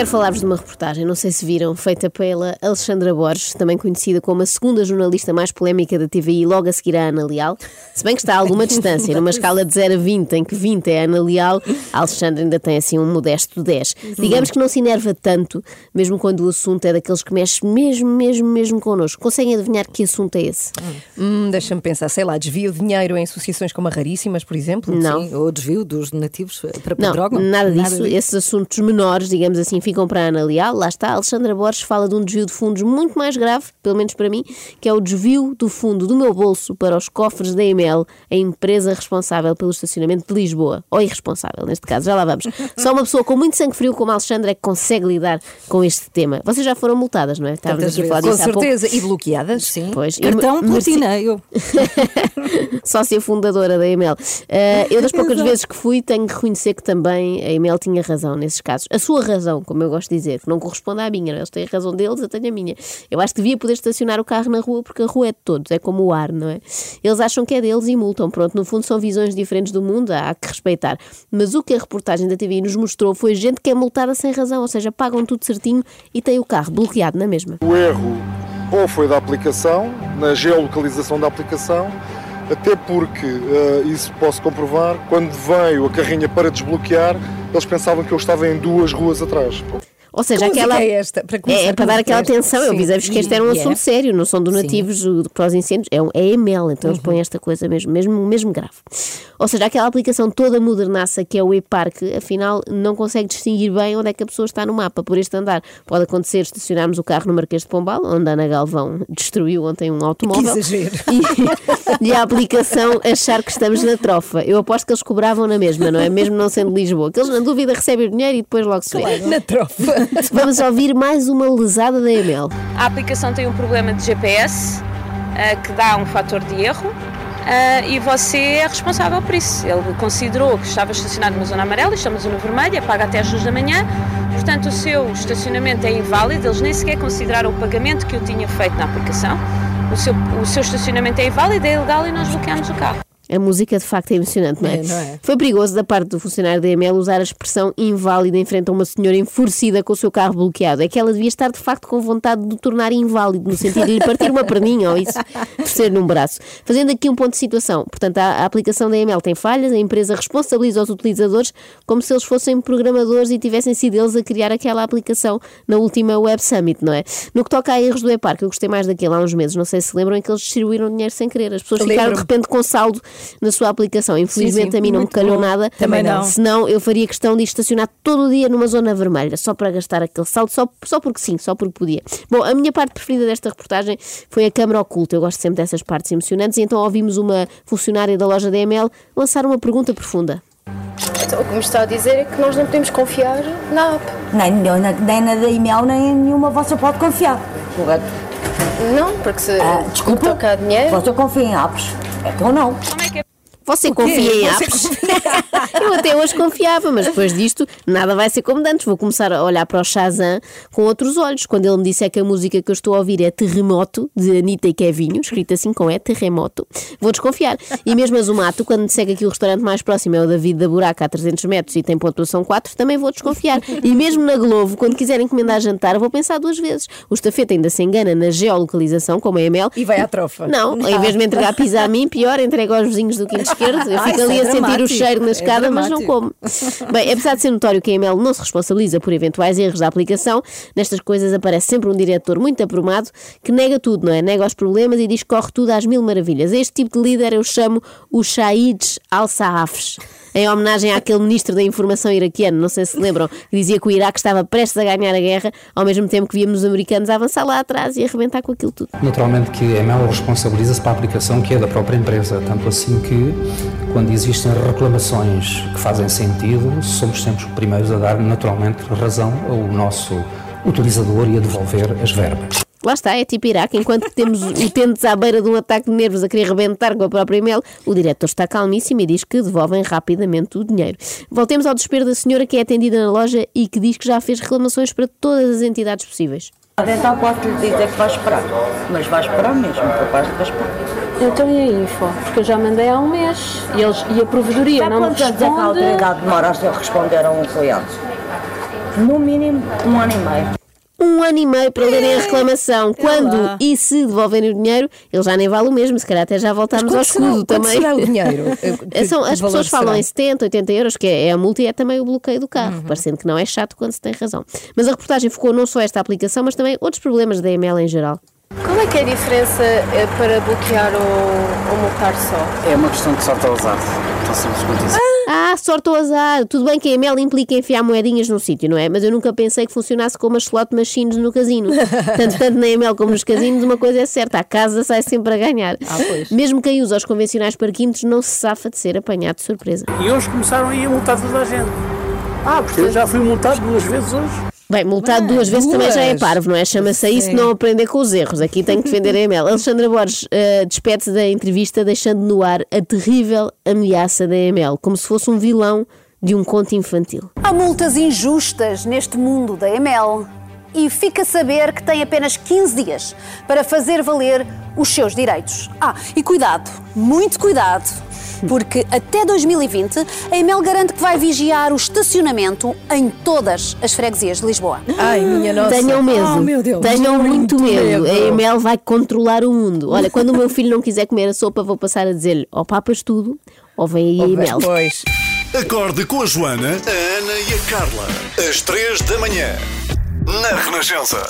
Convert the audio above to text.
quero falar-vos de uma reportagem, não sei se viram, feita pela Alexandra Borges, também conhecida como a segunda jornalista mais polémica da TVI, logo a seguir à Ana Leal. Se bem que está a alguma distância, numa escala de 0 a 20, em que 20 é a Ana Leal, a Alexandra ainda tem assim um modesto 10. Digamos que não se enerva tanto, mesmo quando o assunto é daqueles que mexe mesmo, mesmo, mesmo connosco. Conseguem adivinhar que assunto é esse? Hum, Deixa-me pensar, sei lá, desvio de dinheiro em associações como a Raríssimas, por exemplo? Não. Sim, ou desvio dos donativos para, para Não, droga. nada disso. Esses assuntos menores, digamos assim, ficam para a Ana Leal. Lá está, a Alexandra Borges fala de um desvio de fundos muito mais grave, pelo menos para mim, que é o desvio do fundo do meu bolso para os cofres da EML, a empresa responsável pelo estacionamento de Lisboa. Ou irresponsável, neste caso, já lá vamos. Só uma pessoa com muito sangue frio como a Alexandra é que consegue lidar com este tema. Vocês já foram multadas, não é? Estávamos aqui a falar disso Com há pouco. certeza. E bloqueadas? Sim. Pois, Cartão, platina, eu. sócia fundadora da EML. Eh, eu, das poucas vezes que fui, tenho que reconhecer que também a EML tinha razão nesses casos. A sua razão, como eu gosto de dizer, que não corresponde à minha. não é? Eles têm a razão deles, eu tenho a minha. Eu acho que devia poder estacionar o carro na rua, porque a rua é de todos, é como o ar, não é? Eles acham que é deles e multam. Pronto, no fundo são visões diferentes do mundo, há que respeitar. Mas o que a reportagem da TV nos mostrou foi gente que é multada sem razão, ou seja, pagam tudo certinho e têm o carro bloqueado na mesma. O erro ou foi da aplicação, na geolocalização da aplicação, até porque, eh, isso posso comprovar, quando veio a carrinha para desbloquear, eles pensavam que eu estava em duas ruas atrás. Ou seja, Que aquela. é esta? Para começar, É, é para dar aquela atenção. Eu avisei-vos que este era um assunto sério, não são donativos para os incêndios, é, um, é EML, então eles põem esta coisa mesmo, mesmo, mesmo grave. Ou seja, aquela aplicação toda modernaça que é o e-park, afinal não consegue distinguir bem onde é que a pessoa está no mapa por este andar. Pode acontecer estacionarmos o carro no Marquês de Pombal, onde a Ana Galvão destruiu ontem um automóvel. Que exagero. E, e a aplicação achar que estamos na trofa. Eu aposto que eles cobravam na mesma, não é? Mesmo não sendo Lisboa. Que eles, na dúvida, recebem o dinheiro e depois logo se vê. Na trofa. Vamos ouvir mais uma lesada da EML. A aplicação tem um problema de GPS ah, que dá um fator de erro ah, e você é responsável por isso. Ele considerou que estava estacionado numa zona amarela, uma zona vermelha, paga até às 2 da manhã, portanto o seu estacionamento é inválido, eles nem sequer consideraram o pagamento que eu tinha feito na aplicação. O seu, o seu estacionamento é inválido, é ilegal e nós bloqueamos o carro. A música de facto é emocionante, não é? É, não é? Foi perigoso da parte do funcionário da EML usar a expressão inválida em frente a uma senhora enfurecida com o seu carro bloqueado. É que ela devia estar de facto com vontade de o tornar inválido, no sentido de lhe partir uma perninha ou isso, torcer num braço. Fazendo aqui um ponto de situação. Portanto, a, a aplicação da EML tem falhas, a empresa responsabiliza os utilizadores como se eles fossem programadores e tivessem sido eles a criar aquela aplicação na última Web Summit, não é? No que toca a erros do EPAR, que eu gostei mais daquele há uns meses, não sei se lembram, em que eles distribuíram dinheiro sem querer. As pessoas ficaram de repente com saldo na sua aplicação. Infelizmente sim, a mim não me calhou bom. nada. Também não. Senão eu faria questão de estacionar todo o dia numa zona vermelha, só para gastar aquele saldo, só, só porque sim, só porque podia. Bom, a minha parte preferida desta reportagem foi a câmara oculta. Eu gosto sempre dessas partes emocionantes e então ouvimos uma funcionária da loja da ML lançar uma pergunta profunda. Então, o que me está a dizer é que nós não podemos confiar na app. Nem, nem, na- nem na da e-mail, nem em nenhuma você pode confiar. Correto? Não, porque se Ah, desculpa. toca a dinheiro, Você confia em apps? Então não. Você confia em apps? eu até hoje confiava, mas depois disto nada vai ser como antes. Vou começar a olhar para o Shazam com outros olhos. Quando ele me disser que a música que eu estou a ouvir é Terremoto, de Anitta e Kevinho, escrito assim com E, Terremoto, vou desconfiar. E mesmo a Zumato, quando me que aqui o restaurante mais próximo é o David da Buraca a 300 metros e tem pontuação 4, também vou desconfiar. E mesmo na Globo, quando quiserem encomendar jantar, vou pensar duas vezes. O estafeta ainda se engana na geolocalização, como é a Emel. E vai à trofa. Não, em vez de me entregar pizza a mim, pior, entrego aos vizinhos do quinto esquerdo. Eu Ah, fico ali é a sentir o dramático. cheiro na É escada, mas não como. Bem, apesar de ser notório que a EML não se responsabiliza por eventuais erros da aplicação, nestas coisas aparece sempre um diretor muito aprumado que nega tudo, não é? Nega os problemas e diz que corre tudo às mil maravilhas. Este tipo de líder eu chamo o Shahid al-Saafs. Em homenagem àquele ministro da informação iraquiano, não sei se lembram, que dizia que o Iraque estava prestes a ganhar a guerra, ao mesmo tempo que víamos os americanos a avançar lá atrás e arrebentar com aquilo tudo. Naturalmente que a EML responsabiliza-se para a aplicação que é da própria empresa, tanto assim que quando existem reclamações que fazem sentido, somos sempre os primeiros a dar naturalmente razão ao nosso utilizador e a devolver as verbas. Lá está, é tipo Iraque, enquanto temos utentes à beira de um ataque de nervos a querer rebentar com a própria e-mail, o diretor está calmíssimo e diz que devolvem rapidamente o dinheiro. Voltemos ao desespero da senhora que é atendida na loja e que diz que já fez reclamações para todas as entidades possíveis. Então posso lhe dizer que vai esperar. Mas vai esperar mesmo, capaz de vai esperar. Então e a info? Porque eu já mandei há um mês e, eles, e a provedoria não me quantos anos é que a responde. autoridade demora a responder a um cliente? No mínimo um ano e meio. Um ano e meio para lerem a reclamação. Quando e se devolverem o dinheiro, ele já nem vale o mesmo. Se calhar até já voltámos ao será, escudo quanto também. será o dinheiro? Eh, que- São, as pessoas falam será? em 70, 80 euros, que é, é a multa e é também o bloqueio do carro, Uhum. parecendo que não é chato quando se tem razão. Mas a reportagem focou não só esta aplicação, mas também outros problemas da EML em geral. Qual é que é a diferença eh, para bloquear ou, ou multar só? É uma questão de sorte ao azar. Tão simples quanto isso. Ah, sorte ou azar. Tudo bem que a EML implica enfiar moedinhas num sítio, não é? Mas eu nunca pensei que funcionasse como as slot machines no casino. tanto, tanto na EML como nos casinos, uma coisa é certa: a casa sai sempre a ganhar. Ah, pois. Mesmo quem usa os convencionais parquímetros não se safa de ser apanhado de surpresa. E hoje começaram a ir a multar toda a gente. Ah, porque eu já fui multado duas vezes hoje. Bem, multado duas vezes também já é duas? parvo, não é? Chama-se a isso não aprender com os erros. Aqui tem que defender a EML. Alexandra Borges eh, despede-se da entrevista deixando no ar a terrível ameaça da EML, como se fosse um vilão de um conto infantil. Há multas injustas neste mundo da ML e fica a saber que tem apenas 15 dias para fazer valer os seus direitos. Ah, e cuidado, muito cuidado, porque até 2020 a ML garante que vai vigiar o estacionamento em todas as freguesias de Lisboa. Ai, minha nossa. Tenham medo, Oh, meu Deus. tenham muito, medo. medo. A EML vai controlar o mundo. Olha, quando o meu filho não quiser comer a sopa, vou passar a dizer-lhe: ou papas tudo, ou vem aí a EML. Pois. Acorde com a Joana, a Ana e a Carla. Às três da manhã. Na Renascença.